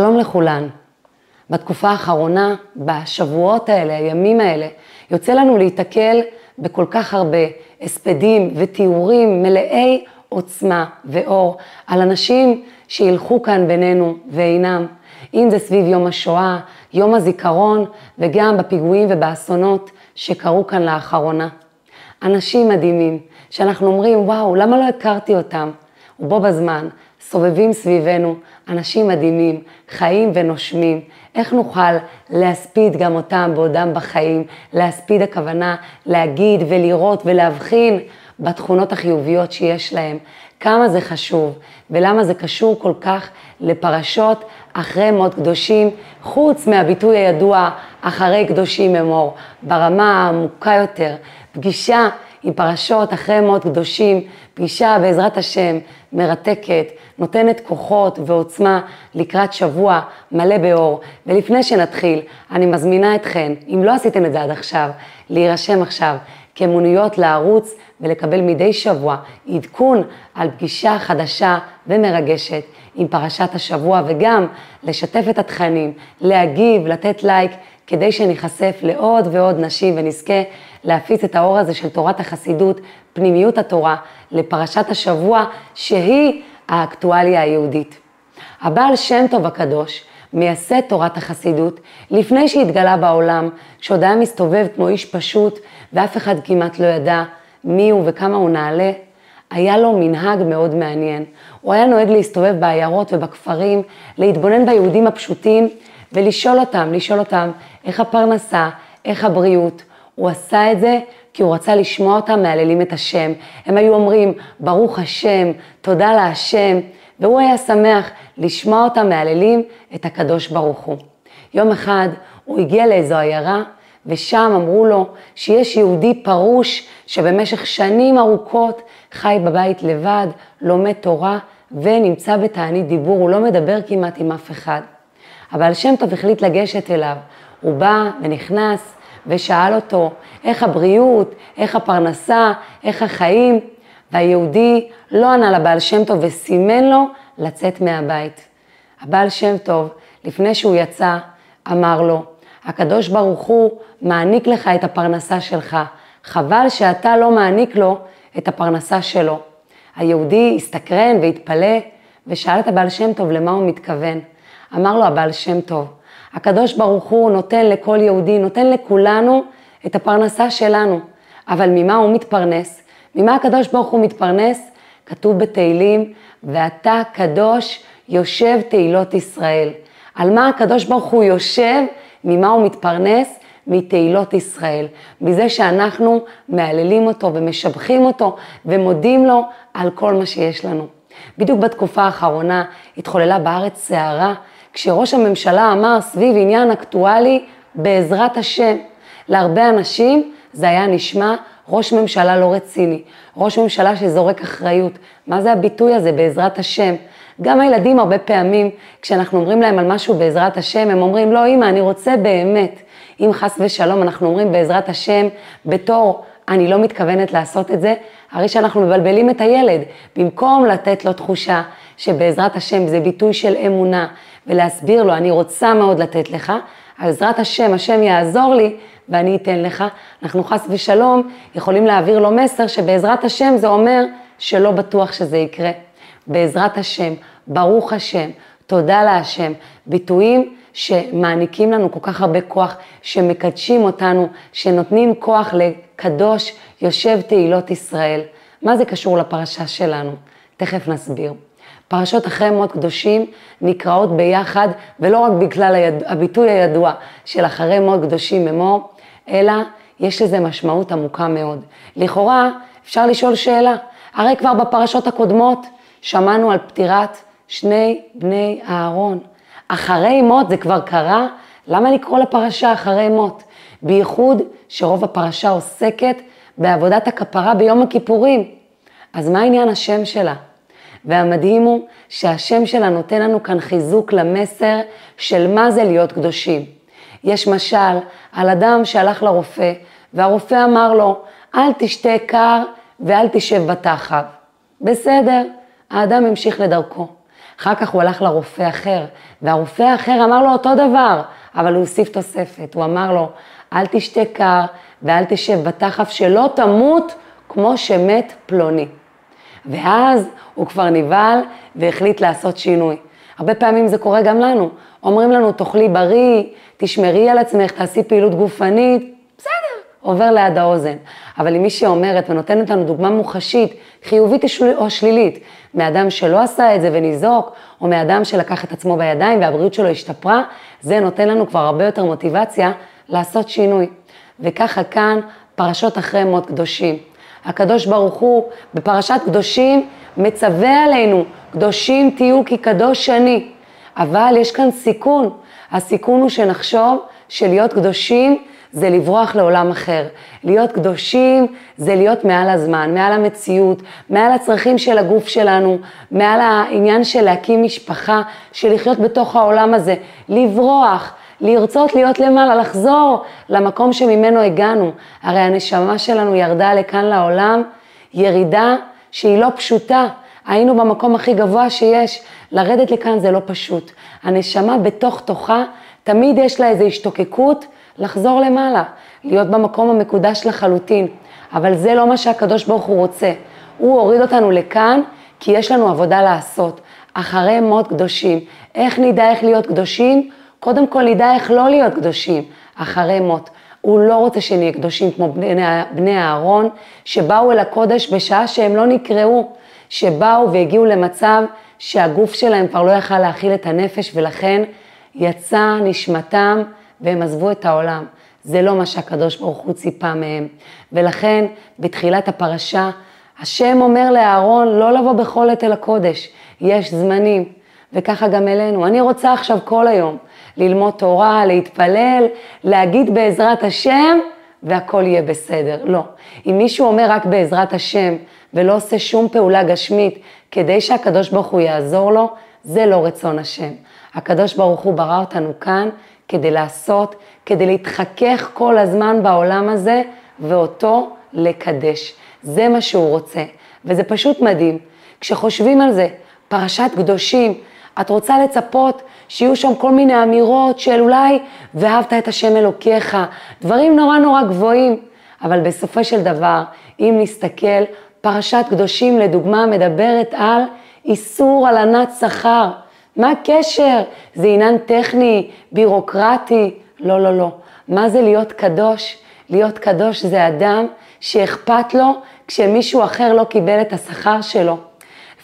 שלום לכולן. בתקופה האחרונה, בשבועות האלה, הימים האלה, יוצא לנו להיתקל בכל כך הרבה הספדים ותיאורים מלאי עוצמה ואור על אנשים שילכו כאן בינינו ואינם, אם זה סביב יום השואה, יום הזיכרון וגם בפיגועים ובאסונות שקרו כאן לאחרונה. אנשים מדהימים, שאנחנו אומרים, וואו, למה לא הכרתי אותם? ובו בזמן סובבים סביבנו אנשים מדהימים, חיים ונושמים. איך נוכל להספיד גם אותם בעודם בחיים? להספיד הכוונה להגיד ולראות ולהבחין בתכונות החיוביות שיש להם. כמה זה חשוב ולמה זה קשור כל כך לפרשות אחרי מות קדושים, חוץ מהביטוי הידוע אחרי קדושים אמור, ברמה העמוקה יותר, פגישה עם פרשות אחרי מות קדושים, פגישה בעזרת השם מרתקת, נותנת כוחות ועוצמה לקראת שבוע מלא באור. ולפני שנתחיל, אני מזמינה אתכן, אם לא עשיתן את זה עד עכשיו, להירשם עכשיו כמוניות לערוץ ולקבל מדי שבוע עדכון על פגישה חדשה ומרגשת עם פרשת השבוע וגם לשתף את התכנים, להגיב, לתת לייק. כדי שניחשף לעוד ועוד נשים ונזכה להפיץ את האור הזה של תורת החסידות, פנימיות התורה, לפרשת השבוע, שהיא האקטואליה היהודית. הבעל שם טוב הקדוש, מייסד תורת החסידות, לפני שהתגלה בעולם, כשעוד היה מסתובב כמו איש פשוט, ואף אחד כמעט לא ידע מי הוא וכמה הוא נעלה, היה לו מנהג מאוד מעניין. הוא היה נוהג להסתובב בעיירות ובכפרים, להתבונן ביהודים הפשוטים ולשאול אותם, לשאול אותם איך הפרנסה, איך הבריאות. הוא עשה את זה כי הוא רצה לשמוע אותם מהללים את השם. הם היו אומרים, ברוך השם, תודה להשם, והוא היה שמח לשמוע אותם מהללים את הקדוש ברוך הוא. יום אחד הוא הגיע לאיזו עיירה, ושם אמרו לו שיש יהודי פרוש שבמשך שנים ארוכות חי בבית לבד, לומד תורה ונמצא בתענית דיבור, הוא לא מדבר כמעט עם אף אחד. אבל שם טוב החליט לגשת אליו. הוא בא ונכנס ושאל אותו איך הבריאות, איך הפרנסה, איך החיים, והיהודי לא ענה לבעל שם טוב וסימן לו לצאת מהבית. הבעל שם טוב, לפני שהוא יצא, אמר לו, הקדוש ברוך הוא מעניק לך את הפרנסה שלך, חבל שאתה לא מעניק לו את הפרנסה שלו. היהודי הסתקרן והתפלא ושאל את הבעל שם טוב למה הוא מתכוון. אמר לו הבעל שם טוב, הקדוש ברוך הוא נותן לכל יהודי, נותן לכולנו את הפרנסה שלנו, אבל ממה הוא מתפרנס? ממה הקדוש ברוך הוא מתפרנס? כתוב בתהילים, ואתה קדוש יושב תהילות ישראל. על מה הקדוש ברוך הוא יושב? ממה הוא מתפרנס? מתהילות ישראל. מזה שאנחנו מהללים אותו ומשבחים אותו ומודים לו על כל מה שיש לנו. בדיוק בתקופה האחרונה התחוללה בארץ סערה כשראש הממשלה אמר סביב עניין אקטואלי בעזרת השם. להרבה אנשים זה היה נשמע ראש ממשלה לא רציני, ראש ממשלה שזורק אחריות. מה זה הביטוי הזה בעזרת השם? גם הילדים הרבה פעמים, כשאנחנו אומרים להם על משהו בעזרת השם, הם אומרים, לא, אמא, אני רוצה באמת. אם חס ושלום אנחנו אומרים בעזרת השם, בתור אני לא מתכוונת לעשות את זה, הרי שאנחנו מבלבלים את הילד. במקום לתת לו תחושה שבעזרת השם זה ביטוי של אמונה, ולהסביר לו, אני רוצה מאוד לתת לך, בעזרת השם, השם יעזור לי ואני אתן לך. אנחנו חס ושלום יכולים להעביר לו מסר שבעזרת השם זה אומר שלא בטוח שזה יקרה. בעזרת השם, ברוך השם, תודה להשם, ביטויים שמעניקים לנו כל כך הרבה כוח, שמקדשים אותנו, שנותנים כוח לקדוש יושב תהילות ישראל. מה זה קשור לפרשה שלנו? תכף נסביר. פרשות אחרי מות קדושים נקראות ביחד, ולא רק בגלל היד... הביטוי הידוע של אחרי מות קדושים אמור, אלא יש לזה משמעות עמוקה מאוד. לכאורה אפשר לשאול שאלה, הרי כבר בפרשות הקודמות שמענו על פטירת שני בני אהרון. אחרי מות זה כבר קרה, למה לקרוא לפרשה אחרי מות? בייחוד שרוב הפרשה עוסקת בעבודת הכפרה ביום הכיפורים. אז מה עניין השם שלה? והמדהים הוא שהשם שלה נותן לנו כאן חיזוק למסר של מה זה להיות קדושים. יש משל על אדם שהלך לרופא, והרופא אמר לו, אל תשתה קר ואל תשב בתחב. בסדר, האדם המשיך לדרכו. אחר כך הוא הלך לרופא אחר, והרופא האחר אמר לו אותו דבר, אבל הוא הוסיף תוספת, הוא אמר לו, אל תשתה קר ואל תשב בתחף שלא תמות כמו שמת פלוני. ואז הוא כבר נבהל והחליט לעשות שינוי. הרבה פעמים זה קורה גם לנו. אומרים לנו, תאכלי בריא, תשמרי על עצמך, תעשי פעילות גופנית, בסדר, עובר ליד האוזן. אבל אם מישהי אומרת ונותנת לנו דוגמה מוחשית, חיובית או שלילית, מאדם שלא עשה את זה וניזוק, או מאדם שלקח את עצמו בידיים והבריאות שלו השתפרה, זה נותן לנו כבר הרבה יותר מוטיבציה לעשות שינוי. וככה כאן פרשות אחרי מות קדושים. הקדוש ברוך הוא בפרשת קדושים מצווה עלינו, קדושים תהיו כי קדוש אני. אבל יש כאן סיכון, הסיכון הוא שנחשוב שלהיות קדושים זה לברוח לעולם אחר. להיות קדושים זה להיות מעל הזמן, מעל המציאות, מעל הצרכים של הגוף שלנו, מעל העניין של להקים משפחה, של לחיות בתוך העולם הזה, לברוח. לרצות להיות למעלה, לחזור למקום שממנו הגענו. הרי הנשמה שלנו ירדה לכאן לעולם, ירידה שהיא לא פשוטה. היינו במקום הכי גבוה שיש, לרדת לכאן זה לא פשוט. הנשמה בתוך תוכה, תמיד יש לה איזו השתוקקות לחזור למעלה, להיות במקום המקודש לחלוטין. אבל זה לא מה שהקדוש ברוך הוא רוצה. הוא הוריד אותנו לכאן כי יש לנו עבודה לעשות. אחרי מות קדושים. איך נדע איך להיות קדושים? קודם כל נדע איך לא להיות קדושים אחרי מות. הוא לא רוצה שנהיה קדושים כמו בני, בני אהרון, שבאו אל הקודש בשעה שהם לא נקראו, שבאו והגיעו למצב שהגוף שלהם כבר לא יכל להכיל את הנפש ולכן יצא נשמתם והם עזבו את העולם. זה לא מה שהקדוש ברוך הוא ציפה מהם. ולכן בתחילת הפרשה, השם אומר לאהרון לא לבוא בכל עת אל הקודש, יש זמנים, וככה גם אלינו. אני רוצה עכשיו כל היום ללמוד תורה, להתפלל, להגיד בעזרת השם, והכל יהיה בסדר. לא. אם מישהו אומר רק בעזרת השם, ולא עושה שום פעולה גשמית כדי שהקדוש ברוך הוא יעזור לו, זה לא רצון השם. הקדוש ברוך הוא ברא אותנו כאן כדי לעשות, כדי להתחכך כל הזמן בעולם הזה, ואותו לקדש. זה מה שהוא רוצה, וזה פשוט מדהים. כשחושבים על זה, פרשת קדושים, את רוצה לצפות שיהיו שם כל מיני אמירות של אולי ואהבת את השם אלוקיך, דברים נורא נורא גבוהים, אבל בסופו של דבר, אם נסתכל, פרשת קדושים לדוגמה מדברת על איסור הלנת שכר. מה הקשר? זה עניין טכני, בירוקרטי? לא, לא, לא. מה זה להיות קדוש? להיות קדוש זה אדם שאכפת לו כשמישהו אחר לא קיבל את השכר שלו.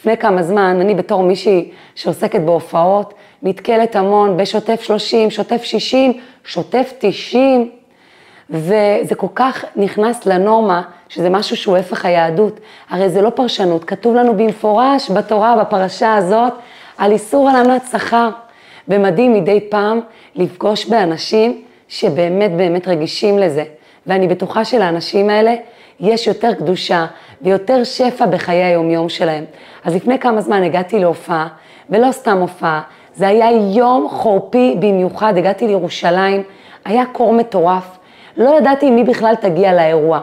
לפני כמה זמן, אני בתור מישהי שעוסקת בהופעות, נתקלת המון בשוטף 30, שוטף 60, שוטף 90, וזה כל כך נכנס לנורמה, שזה משהו שהוא הפך היהדות. הרי זה לא פרשנות, כתוב לנו במפורש בתורה, בפרשה הזאת, על איסור הלנת שכר. ומדהים מדי פעם לפגוש באנשים שבאמת באמת רגישים לזה. ואני בטוחה שלאנשים האלה יש יותר קדושה ויותר שפע בחיי היומיום שלהם. אז לפני כמה זמן הגעתי להופעה, ולא סתם הופעה, זה היה יום חורפי במיוחד, הגעתי לירושלים, היה קור מטורף, לא ידעתי מי בכלל תגיע לאירוע.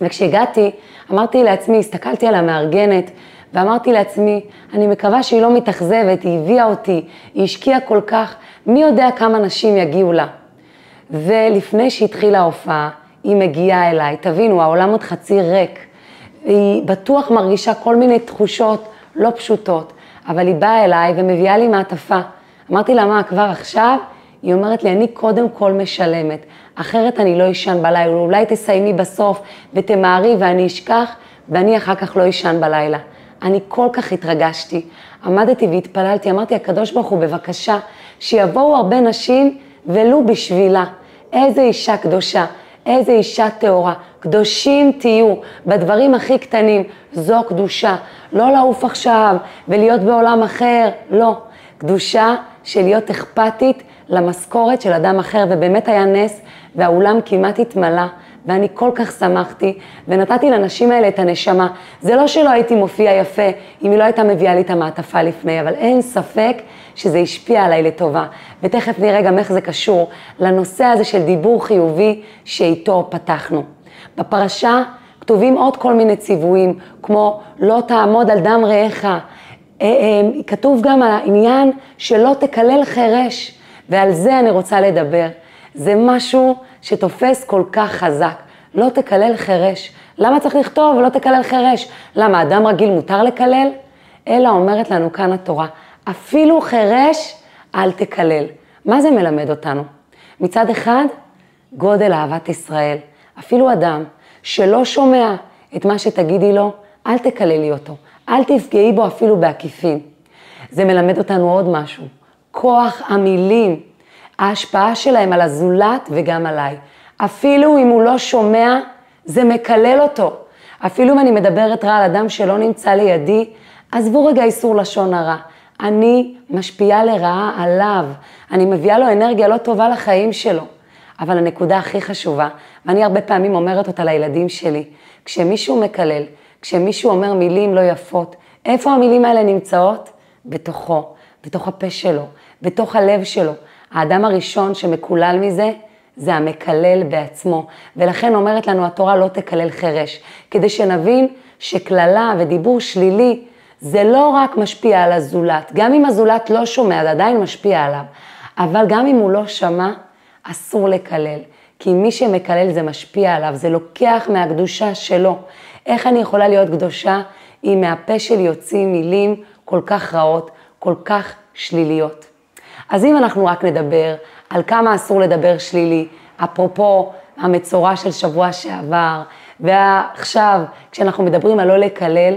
וכשהגעתי, אמרתי לעצמי, הסתכלתי על המארגנת, ואמרתי לעצמי, אני מקווה שהיא לא מתאכזבת, היא הביאה אותי, היא השקיעה כל כך, מי יודע כמה נשים יגיעו לה. ולפני שהתחילה ההופעה, היא מגיעה אליי, תבינו, העולם עוד חצי ריק. היא בטוח מרגישה כל מיני תחושות לא פשוטות, אבל היא באה אליי ומביאה לי מעטפה. אמרתי לה, מה, כבר עכשיו? היא אומרת לי, אני קודם כל משלמת, אחרת אני לא אשן בלילה, אולי תסיימי בסוף ותמהרי ואני אשכח, ואני אחר כך לא אשן בלילה. אני כל כך התרגשתי, עמדתי והתפללתי, אמרתי, הקדוש ברוך הוא, בבקשה, שיבואו הרבה נשים ולו בשבילה. איזה אישה קדושה, איזה אישה טהורה. קדושים תהיו בדברים הכי קטנים, זו קדושה. לא לעוף עכשיו ולהיות בעולם אחר, לא. קדושה של להיות אכפתית למשכורת של אדם אחר, ובאמת היה נס, והאולם כמעט התמלא. ואני כל כך שמחתי, ונתתי לנשים האלה את הנשמה. זה לא שלא הייתי מופיע יפה אם היא לא הייתה מביאה לי את המעטפה לפני, אבל אין ספק שזה השפיע עליי לטובה. ותכף נראה גם איך זה קשור לנושא הזה של דיבור חיובי שאיתו פתחנו. בפרשה כתובים עוד כל מיני ציוויים, כמו לא תעמוד על דם רעך, אה, אה, כתוב גם על העניין שלא תקלל חירש, ועל זה אני רוצה לדבר. זה משהו שתופס כל כך חזק. לא תקלל חירש. למה צריך לכתוב לא תקלל חירש? למה, אדם רגיל מותר לקלל? אלא אומרת לנו כאן התורה, אפילו חירש אל תקלל. מה זה מלמד אותנו? מצד אחד, גודל אהבת ישראל. אפילו אדם שלא שומע את מה שתגידי לו, אל תקללי אותו. אל תפגעי בו אפילו בעקיפין. זה מלמד אותנו עוד משהו, כוח המילים, ההשפעה שלהם על הזולת וגם עליי. אפילו אם הוא לא שומע, זה מקלל אותו. אפילו אם אני מדברת רע על אדם שלא נמצא לידי, עזבו רגע איסור לשון הרע. אני משפיעה לרעה עליו, אני מביאה לו אנרגיה לא טובה לחיים שלו. אבל הנקודה הכי חשובה, ואני הרבה פעמים אומרת אותה לילדים שלי, כשמישהו מקלל, כשמישהו אומר מילים לא יפות, איפה המילים האלה נמצאות? בתוכו, בתוך הפה שלו, בתוך הלב שלו. האדם הראשון שמקולל מזה, זה המקלל בעצמו. ולכן אומרת לנו התורה לא תקלל חירש, כדי שנבין שקללה ודיבור שלילי זה לא רק משפיע על הזולת, גם אם הזולת לא שומע, זה עדיין משפיע עליו, אבל גם אם הוא לא שמע, אסור לקלל. כי מי שמקלל זה משפיע עליו, זה לוקח מהקדושה שלו. איך אני יכולה להיות קדושה אם מהפה שלי יוצאים מילים כל כך רעות, כל כך שליליות? אז אם אנחנו רק נדבר על כמה אסור לדבר שלילי, אפרופו המצורע של שבוע שעבר, ועכשיו כשאנחנו מדברים על לא לקלל,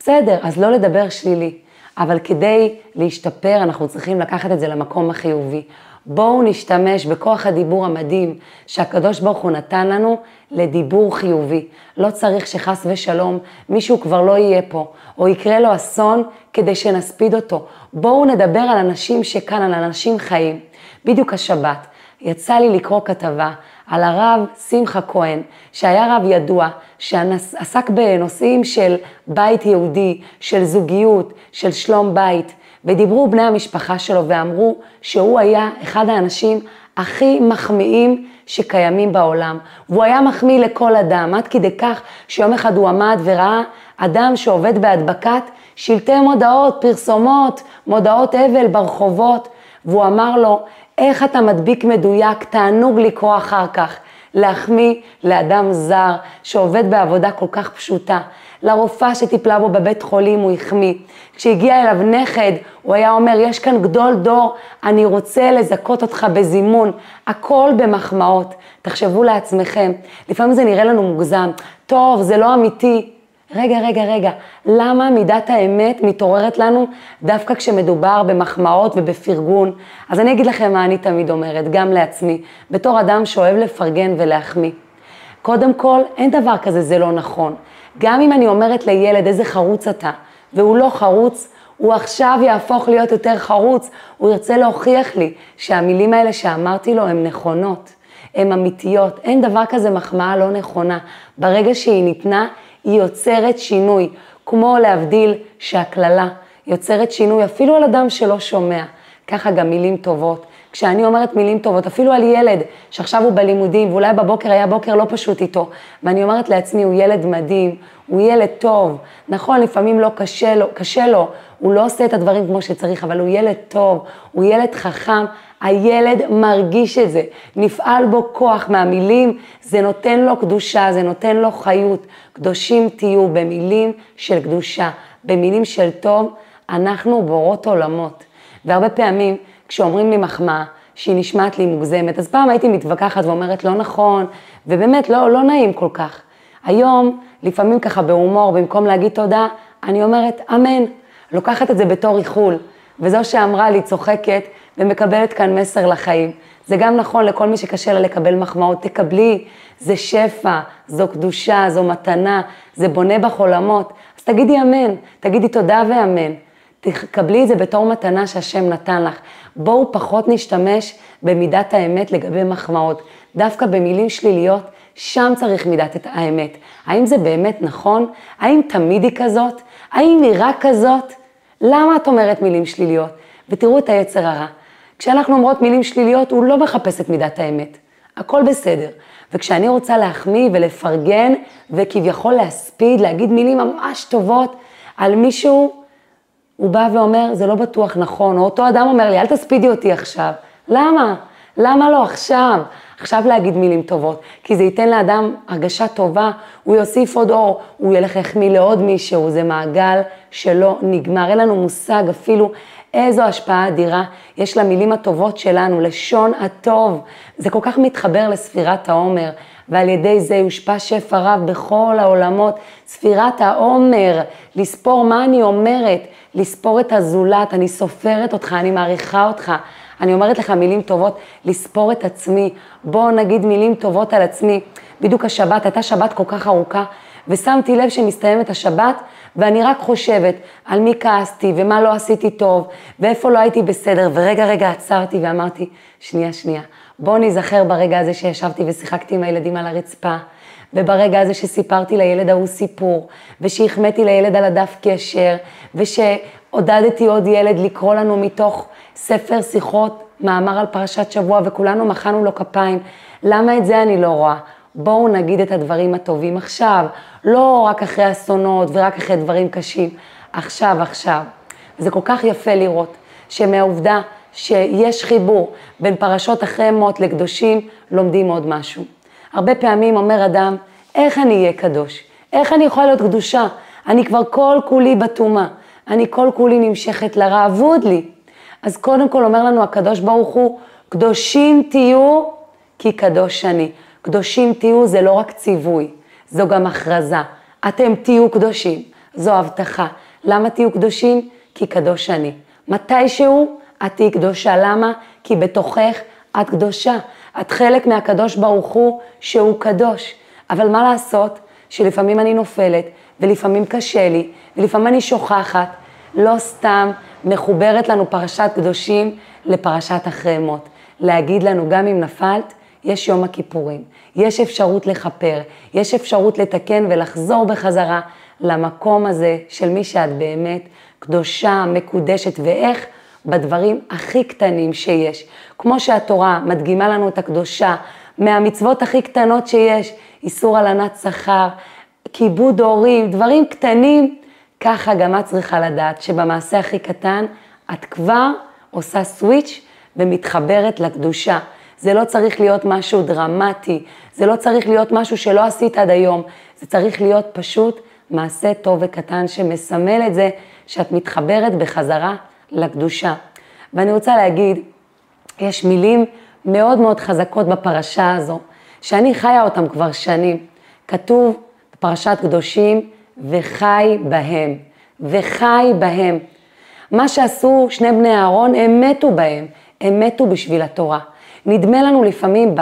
בסדר, אז לא לדבר שלילי, אבל כדי להשתפר אנחנו צריכים לקחת את זה למקום החיובי. בואו נשתמש בכוח הדיבור המדהים שהקדוש ברוך הוא נתן לנו לדיבור חיובי. לא צריך שחס ושלום מישהו כבר לא יהיה פה, או יקרה לו אסון כדי שנספיד אותו. בואו נדבר על אנשים שכאן, על אנשים חיים. בדיוק השבת, יצא לי לקרוא כתבה על הרב שמחה כהן, שהיה רב ידוע, שעסק בנושאים של בית יהודי, של זוגיות, של שלום בית, ודיברו בני המשפחה שלו ואמרו שהוא היה אחד האנשים הכי מחמיאים שקיימים בעולם. והוא היה מחמיא לכל אדם, עד כדי כך שיום אחד הוא עמד וראה אדם שעובד בהדבקת שלטי מודעות, פרסומות, מודעות אבל ברחובות, והוא אמר לו, איך אתה מדביק מדויק, תענוג לקרוא אחר כך. להחמיא לאדם זר שעובד בעבודה כל כך פשוטה. לרופאה שטיפלה בו בבית חולים הוא החמיא. כשהגיע אליו נכד, הוא היה אומר, יש כאן גדול דור, אני רוצה לזכות אותך בזימון. הכל במחמאות. תחשבו לעצמכם, לפעמים זה נראה לנו מוגזם. טוב, זה לא אמיתי. רגע, רגע, רגע, למה מידת האמת מתעוררת לנו דווקא כשמדובר במחמאות ובפרגון? אז אני אגיד לכם מה אני תמיד אומרת, גם לעצמי, בתור אדם שאוהב לפרגן ולהחמיא. קודם כל, אין דבר כזה, זה לא נכון. גם אם אני אומרת לילד איזה חרוץ אתה, והוא לא חרוץ, הוא עכשיו יהפוך להיות יותר חרוץ, הוא ירצה להוכיח לי שהמילים האלה שאמרתי לו הן נכונות, הן אמיתיות, אין דבר כזה מחמאה לא נכונה. ברגע שהיא ניתנה, היא יוצרת שינוי, כמו להבדיל שהקללה יוצרת שינוי אפילו על אדם שלא שומע, ככה גם מילים טובות. כשאני אומרת מילים טובות, אפילו על ילד שעכשיו הוא בלימודים, ואולי בבוקר היה בוקר לא פשוט איתו, ואני אומרת לעצמי, הוא ילד מדהים, הוא ילד טוב. נכון, לפעמים לא קשה לו, קשה לו, הוא לא עושה את הדברים כמו שצריך, אבל הוא ילד טוב, הוא ילד חכם, הילד מרגיש את זה, נפעל בו כוח מהמילים, זה נותן לו קדושה, זה נותן לו חיות. קדושים תהיו במילים של קדושה, במילים של טוב, אנחנו בורות עולמות. והרבה פעמים כשאומרים לי מחמאה, שהיא נשמעת לי מוגזמת, אז פעם הייתי מתווכחת ואומרת לא נכון, ובאמת לא, לא נעים כל כך. היום, לפעמים ככה בהומור, במקום להגיד תודה, אני אומרת אמן. לוקחת את זה בתור איחול, וזו שאמרה לי צוחקת ומקבלת כאן מסר לחיים. זה גם נכון לכל מי שקשה לה לקבל מחמאות, תקבלי, זה שפע, זו קדושה, זו מתנה, זה בונה בך עולמות. אז תגידי אמן, תגידי תודה ואמן. תקבלי את זה בתור מתנה שהשם נתן לך. בואו פחות נשתמש במידת האמת לגבי מחמאות. דווקא במילים שליליות, שם צריך מידת את האמת. האם זה באמת נכון? האם תמיד היא כזאת? האם היא רק כזאת? למה את אומרת מילים שליליות? ותראו את היצר הרע. כשאנחנו אומרות מילים שליליות, הוא לא מחפש את מידת האמת. הכל בסדר. וכשאני רוצה להחמיא ולפרגן, וכביכול להספיד, להגיד מילים ממש טובות על מישהו, הוא בא ואומר, זה לא בטוח נכון, או אותו אדם אומר לי, אל תספידי אותי עכשיו. למה? למה לא עכשיו? עכשיו להגיד מילים טובות, כי זה ייתן לאדם הרגשה טובה, הוא יוסיף עוד אור, הוא ילך להחמיא לעוד מישהו, זה מעגל שלא נגמר. אין לנו מושג אפילו איזו השפעה אדירה יש למילים הטובות שלנו, לשון הטוב. זה כל כך מתחבר לספירת העומר, ועל ידי זה יושפע שפע רב בכל העולמות. ספירת העומר, לספור מה אני אומרת, לספור את הזולת, אני סופרת אותך, אני מעריכה אותך. אני אומרת לך מילים טובות, לספור את עצמי. בוא נגיד מילים טובות על עצמי. בדיוק השבת, הייתה שבת כל כך ארוכה, ושמתי לב שמסתיימת השבת, ואני רק חושבת על מי כעסתי ומה לא עשיתי טוב, ואיפה לא הייתי בסדר, ורגע רגע עצרתי ואמרתי, שנייה שנייה, בוא ניזכר ברגע הזה שישבתי ושיחקתי עם הילדים על הרצפה, וברגע הזה שסיפרתי לילד ההוא סיפור, ושהחמאתי לילד על הדף קשר, ושעודדתי עוד ילד לקרוא לנו מתוך ספר שיחות, מאמר על פרשת שבוע, וכולנו מחאנו לו כפיים. למה את זה אני לא רואה? בואו נגיד את הדברים הטובים עכשיו, לא רק אחרי אסונות ורק אחרי דברים קשים, עכשיו, עכשיו. זה כל כך יפה לראות שמהעובדה שיש חיבור בין פרשות אחרי מות לקדושים, לומדים עוד משהו. הרבה פעמים אומר אדם, איך אני אהיה קדוש? איך אני יכולה להיות קדושה? אני כבר כל כולי בטומאה, אני כל כולי נמשכת לרע, אבוד לי. אז קודם כל אומר לנו הקדוש ברוך הוא, קדושים תהיו כי קדוש אני. קדושים תהיו זה לא רק ציווי, זו גם הכרזה. אתם תהיו קדושים, זו הבטחה. למה תהיו קדושים? כי קדוש אני. מתישהו את תהיי קדושה, למה? כי בתוכך את קדושה. את חלק מהקדוש ברוך הוא שהוא קדוש. אבל מה לעשות שלפעמים אני נופלת, ולפעמים קשה לי, ולפעמים אני שוכחת. לא סתם מחוברת לנו פרשת קדושים לפרשת אחרי מות. להגיד לנו, גם אם נפלת, יש יום הכיפורים, יש אפשרות לכפר, יש אפשרות לתקן ולחזור בחזרה למקום הזה של מי שאת באמת קדושה, מקודשת, ואיך? בדברים הכי קטנים שיש. כמו שהתורה מדגימה לנו את הקדושה מהמצוות הכי קטנות שיש, איסור הלנת שכר, כיבוד הורים, דברים קטנים, ככה גם את צריכה לדעת שבמעשה הכי קטן את כבר עושה סוויץ' ומתחברת לקדושה. זה לא צריך להיות משהו דרמטי, זה לא צריך להיות משהו שלא עשית עד היום, זה צריך להיות פשוט מעשה טוב וקטן שמסמל את זה שאת מתחברת בחזרה לקדושה. ואני רוצה להגיד, יש מילים מאוד מאוד חזקות בפרשה הזו, שאני חיה אותן כבר שנים. כתוב בפרשת קדושים, וחי בהם, וחי בהם. מה שעשו שני בני אהרון, הם מתו בהם, הם מתו בשביל התורה. נדמה לנו לפעמים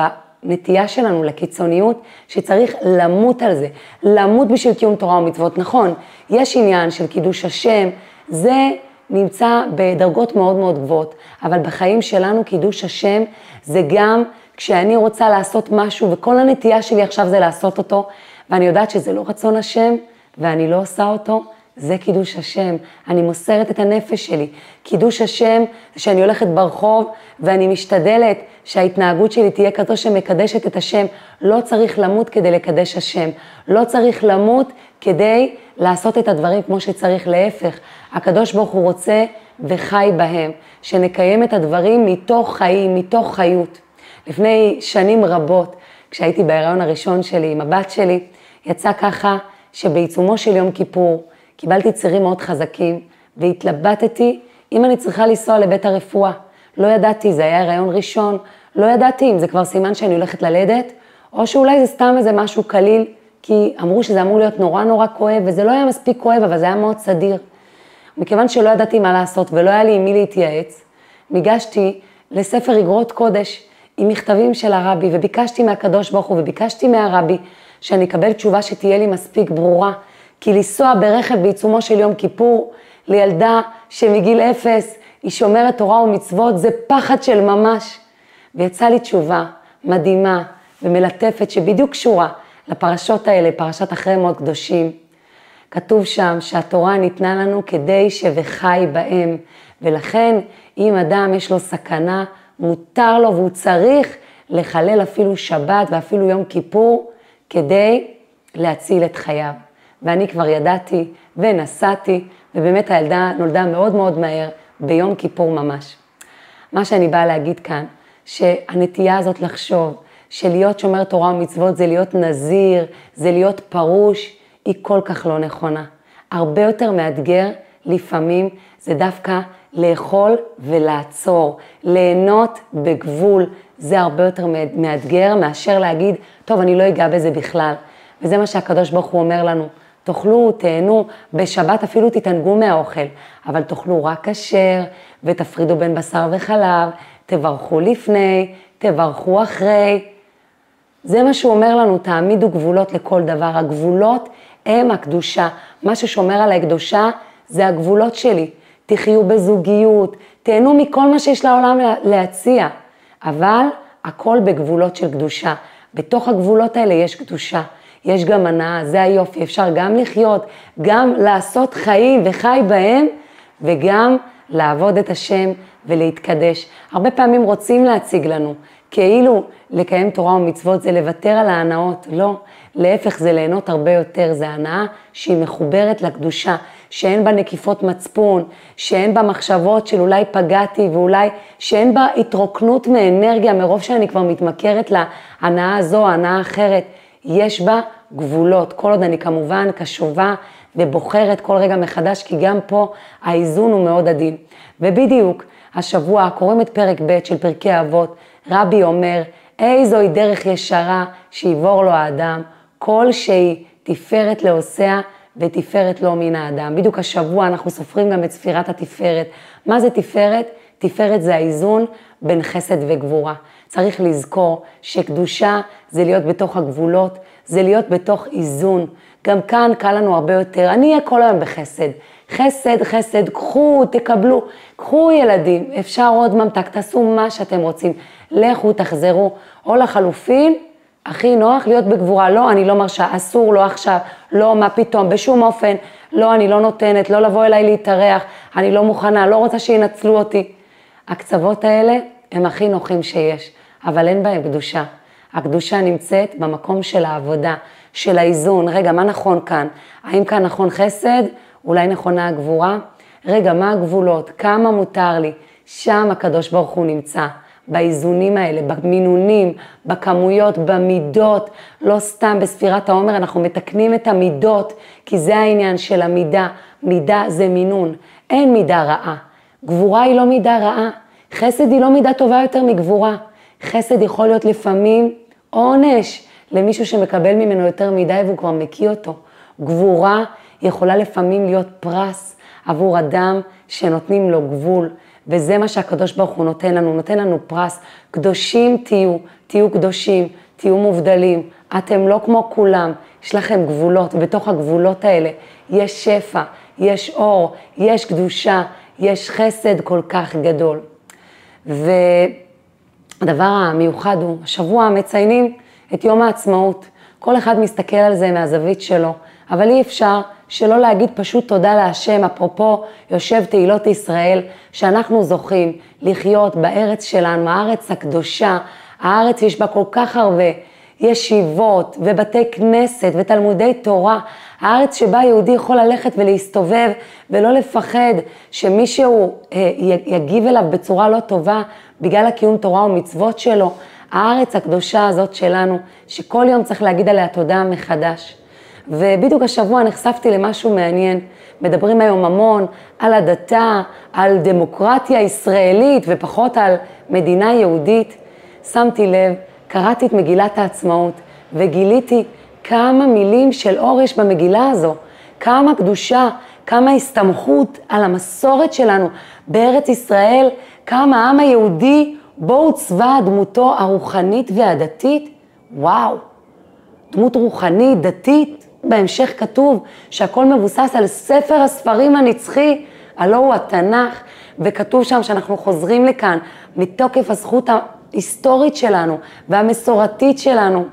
בנטייה שלנו לקיצוניות שצריך למות על זה, למות בשביל קיום תורה ומצוות. נכון, יש עניין של קידוש השם, זה נמצא בדרגות מאוד מאוד גבוהות, אבל בחיים שלנו קידוש השם זה גם כשאני רוצה לעשות משהו וכל הנטייה שלי עכשיו זה לעשות אותו, ואני יודעת שזה לא רצון השם ואני לא עושה אותו, זה קידוש השם, אני מוסרת את הנפש שלי. קידוש השם זה שאני הולכת ברחוב ואני משתדלת שההתנהגות שלי תהיה כזו שמקדשת את השם. לא צריך למות כדי לקדש השם, לא צריך למות כדי לעשות את הדברים כמו שצריך, להפך. הקדוש ברוך הוא רוצה וחי בהם, שנקיים את הדברים מתוך חיים, מתוך חיות. לפני שנים רבות, כשהייתי בהיריון הראשון שלי עם הבת שלי, יצא ככה שבעיצומו של יום כיפור, קיבלתי צירים מאוד חזקים, והתלבטתי אם אני צריכה לנסוע לבית הרפואה. לא ידעתי, זה היה הריון ראשון, לא ידעתי אם זה כבר סימן שאני הולכת ללדת, או שאולי זה סתם איזה משהו קליל, כי אמרו שזה אמור להיות נורא נורא כואב, וזה לא היה מספיק כואב, אבל זה היה מאוד סדיר. מכיוון שלא ידעתי מה לעשות ולא היה לי עם מי להתייעץ, ניגשתי לספר אגרות קודש עם מכתבים של הרבי, וביקשתי מהקדוש ברוך הוא, וביקשתי מהרבי שאני אקבל תשובה שתהיה לי מספיק ברורה, כי לנסוע ברכב בעיצומו של יום כיפור לילדה שמגיל אפס היא שומרת תורה ומצוות, זה פחד של ממש. ויצאה לי תשובה מדהימה ומלטפת שבדיוק קשורה לפרשות האלה, פרשת אחרי מאוד קדושים. כתוב שם שהתורה ניתנה לנו כדי ש"וחי בהם", ולכן אם אדם יש לו סכנה, מותר לו והוא צריך לחלל אפילו שבת ואפילו יום כיפור כדי להציל את חייו. ואני כבר ידעתי ונסעתי, ובאמת הילדה נולדה מאוד מאוד מהר, ביום כיפור ממש. מה שאני באה להגיד כאן, שהנטייה הזאת לחשוב שלהיות שומר תורה ומצוות זה להיות נזיר, זה להיות פרוש, היא כל כך לא נכונה. הרבה יותר מאתגר לפעמים זה דווקא לאכול ולעצור, ליהנות בגבול, זה הרבה יותר מאתגר מאשר להגיד, טוב, אני לא אגע בזה בכלל. וזה מה שהקדוש ברוך הוא אומר לנו, תאכלו, תהנו, בשבת אפילו תתענגו מהאוכל, אבל תאכלו רק כשר ותפרידו בין בשר וחלב, תברכו לפני, תברכו אחרי. זה מה שהוא אומר לנו, תעמידו גבולות לכל דבר. הגבולות הם הקדושה. מה ששומר עליי קדושה זה הגבולות שלי. תחיו בזוגיות, תהנו מכל מה שיש לעולם להציע, אבל הכל בגבולות של קדושה. בתוך הגבולות האלה יש קדושה, יש גם הנאה, זה היופי, אפשר גם לחיות, גם לעשות חיים וחי בהם, וגם לעבוד את השם ולהתקדש. הרבה פעמים רוצים להציג לנו, כאילו לקיים תורה ומצוות זה לוותר על ההנאות, לא. להפך זה ליהנות הרבה יותר, זה הנאה שהיא מחוברת לקדושה, שאין בה נקיפות מצפון, שאין בה מחשבות של אולי פגעתי ואולי, שאין בה התרוקנות מאנרגיה מרוב שאני כבר מתמכרת להנאה הזו, הנאה אחרת. יש בה גבולות, כל עוד אני כמובן קשובה ובוחרת כל רגע מחדש, כי גם פה האיזון הוא מאוד עדין. ובדיוק, השבוע קוראים את פרק ב' של פרקי אבות, רבי אומר, איזוהי דרך ישרה שיבור לו האדם, כל שהיא תפארת לעושיה ותפארת לו מן האדם. בדיוק השבוע אנחנו סופרים גם את ספירת התפארת. מה זה תפארת? תפארת זה האיזון בין חסד וגבורה. צריך לזכור שקדושה זה להיות בתוך הגבולות, זה להיות בתוך איזון. גם כאן קל לנו הרבה יותר, אני אהיה כל היום בחסד. חסד, חסד, קחו, תקבלו, קחו ילדים, אפשר עוד ממתק, תעשו מה שאתם רוצים, לכו, תחזרו, או לחלופין, הכי נוח להיות בגבורה, לא, אני לא מרשה, אסור, לא עכשיו, לא, מה פתאום, בשום אופן, לא, אני לא נותנת, לא לבוא אליי להתארח, אני לא מוכנה, לא רוצה שינצלו אותי. הקצוות האלה הם הכי נוחים שיש, אבל אין בהם קדושה. הקדושה נמצאת במקום של העבודה, של האיזון. רגע, מה נכון כאן? האם כאן נכון חסד? אולי נכונה הגבורה? רגע, מה הגבולות? כמה מותר לי? שם הקדוש ברוך הוא נמצא. באיזונים האלה, במינונים, בכמויות, במידות. לא סתם בספירת העומר אנחנו מתקנים את המידות, כי זה העניין של המידה. מידה זה מינון, אין מידה רעה. גבורה היא לא מידה רעה, חסד היא לא מידה טובה יותר מגבורה. חסד יכול להיות לפעמים עונש למישהו שמקבל ממנו יותר מדי והוא כבר מקיא אותו. גבורה יכולה לפעמים להיות פרס עבור אדם שנותנים לו גבול. וזה מה שהקדוש ברוך הוא נותן לנו, נותן לנו פרס. קדושים תהיו, תהיו קדושים, תהיו מובדלים. אתם לא כמו כולם, יש לכם גבולות, ובתוך הגבולות האלה יש שפע, יש אור, יש קדושה, יש חסד כל כך גדול. והדבר המיוחד הוא, השבוע מציינים את יום העצמאות. כל אחד מסתכל על זה מהזווית שלו, אבל אי אפשר שלא להגיד פשוט תודה להשם, אפרופו יושב תהילות ישראל, שאנחנו זוכים לחיות בארץ שלנו, הארץ הקדושה, הארץ יש בה כל כך הרבה ישיבות ובתי כנסת ותלמודי תורה, הארץ שבה יהודי יכול ללכת ולהסתובב ולא לפחד שמישהו אה, יגיב אליו בצורה לא טובה בגלל הקיום תורה ומצוות שלו. הארץ הקדושה הזאת שלנו, שכל יום צריך להגיד עליה תודה מחדש. ובדיוק השבוע נחשפתי למשהו מעניין. מדברים היום המון על הדתה, על דמוקרטיה ישראלית ופחות על מדינה יהודית. שמתי לב, קראתי את מגילת העצמאות וגיליתי כמה מילים של אור יש במגילה הזו, כמה קדושה, כמה הסתמכות על המסורת שלנו בארץ ישראל, כמה העם היהודי בו עוצבה דמותו הרוחנית והדתית. וואו, דמות רוחנית, דתית, בהמשך כתוב שהכל מבוסס על ספר הספרים הנצחי, הלא הוא התנ"ך, וכתוב שם שאנחנו חוזרים לכאן מתוקף הזכות ההיסטורית שלנו והמסורתית שלנו.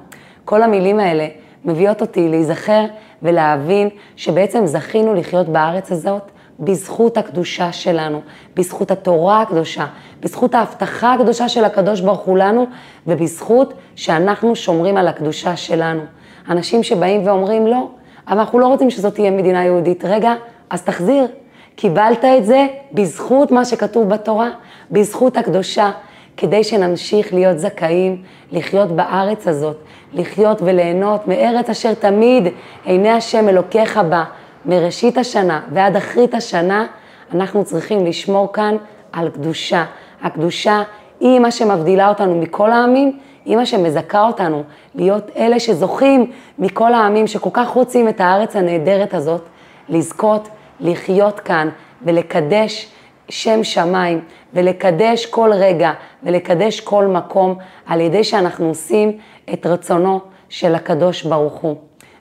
כל המילים האלה מביאות אותי להיזכר ולהבין שבעצם זכינו לחיות בארץ הזאת בזכות הקדושה שלנו, בזכות התורה הקדושה, בזכות ההבטחה הקדושה של הקדוש ברוך הוא לנו, ובזכות שאנחנו שומרים על הקדושה שלנו. אנשים שבאים ואומרים לא, אבל אנחנו לא רוצים שזאת תהיה מדינה יהודית. רגע, אז תחזיר. קיבלת את זה בזכות מה שכתוב בתורה, בזכות הקדושה, כדי שנמשיך להיות זכאים לחיות בארץ הזאת, לחיות וליהנות מארץ אשר תמיד עיני השם אלוקיך בה, מראשית השנה ועד אחרית השנה, אנחנו צריכים לשמור כאן על קדושה. הקדושה היא מה שמבדילה אותנו מכל העמים, מה שמזכה אותנו להיות אלה שזוכים מכל העמים שכל כך רוצים את הארץ הנהדרת הזאת, לזכות לחיות כאן ולקדש שם שמיים ולקדש כל רגע ולקדש כל מקום על ידי שאנחנו עושים את רצונו של הקדוש ברוך הוא.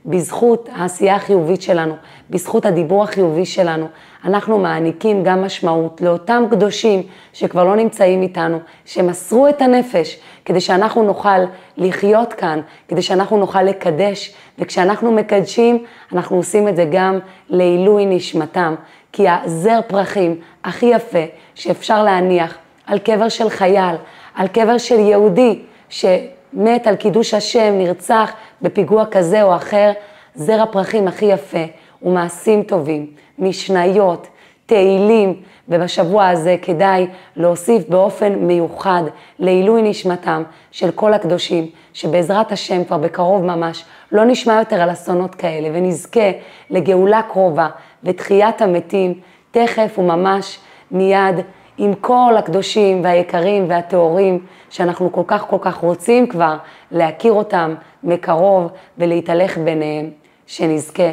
בזכות העשייה החיובית שלנו, בזכות הדיבור החיובי שלנו, אנחנו מעניקים גם משמעות לאותם קדושים שכבר לא נמצאים איתנו, שמסרו את הנפש כדי שאנחנו נוכל לחיות כאן, כדי שאנחנו נוכל לקדש, וכשאנחנו מקדשים, אנחנו עושים את זה גם לעילוי נשמתם, כי הזר פרחים הכי יפה שאפשר להניח על קבר של חייל, על קבר של יהודי, ש... מת על קידוש השם, נרצח בפיגוע כזה או אחר, זר הפרחים הכי יפה הוא מעשים טובים, משניות, תהילים, ובשבוע הזה כדאי להוסיף באופן מיוחד לעילוי נשמתם של כל הקדושים, שבעזרת השם כבר בקרוב ממש לא נשמע יותר על אסונות כאלה, ונזכה לגאולה קרובה ותחיית המתים, תכף וממש מיד. עם כל הקדושים והיקרים והטהורים שאנחנו כל כך כל כך רוצים כבר להכיר אותם מקרוב ולהתהלך ביניהם, שנזכה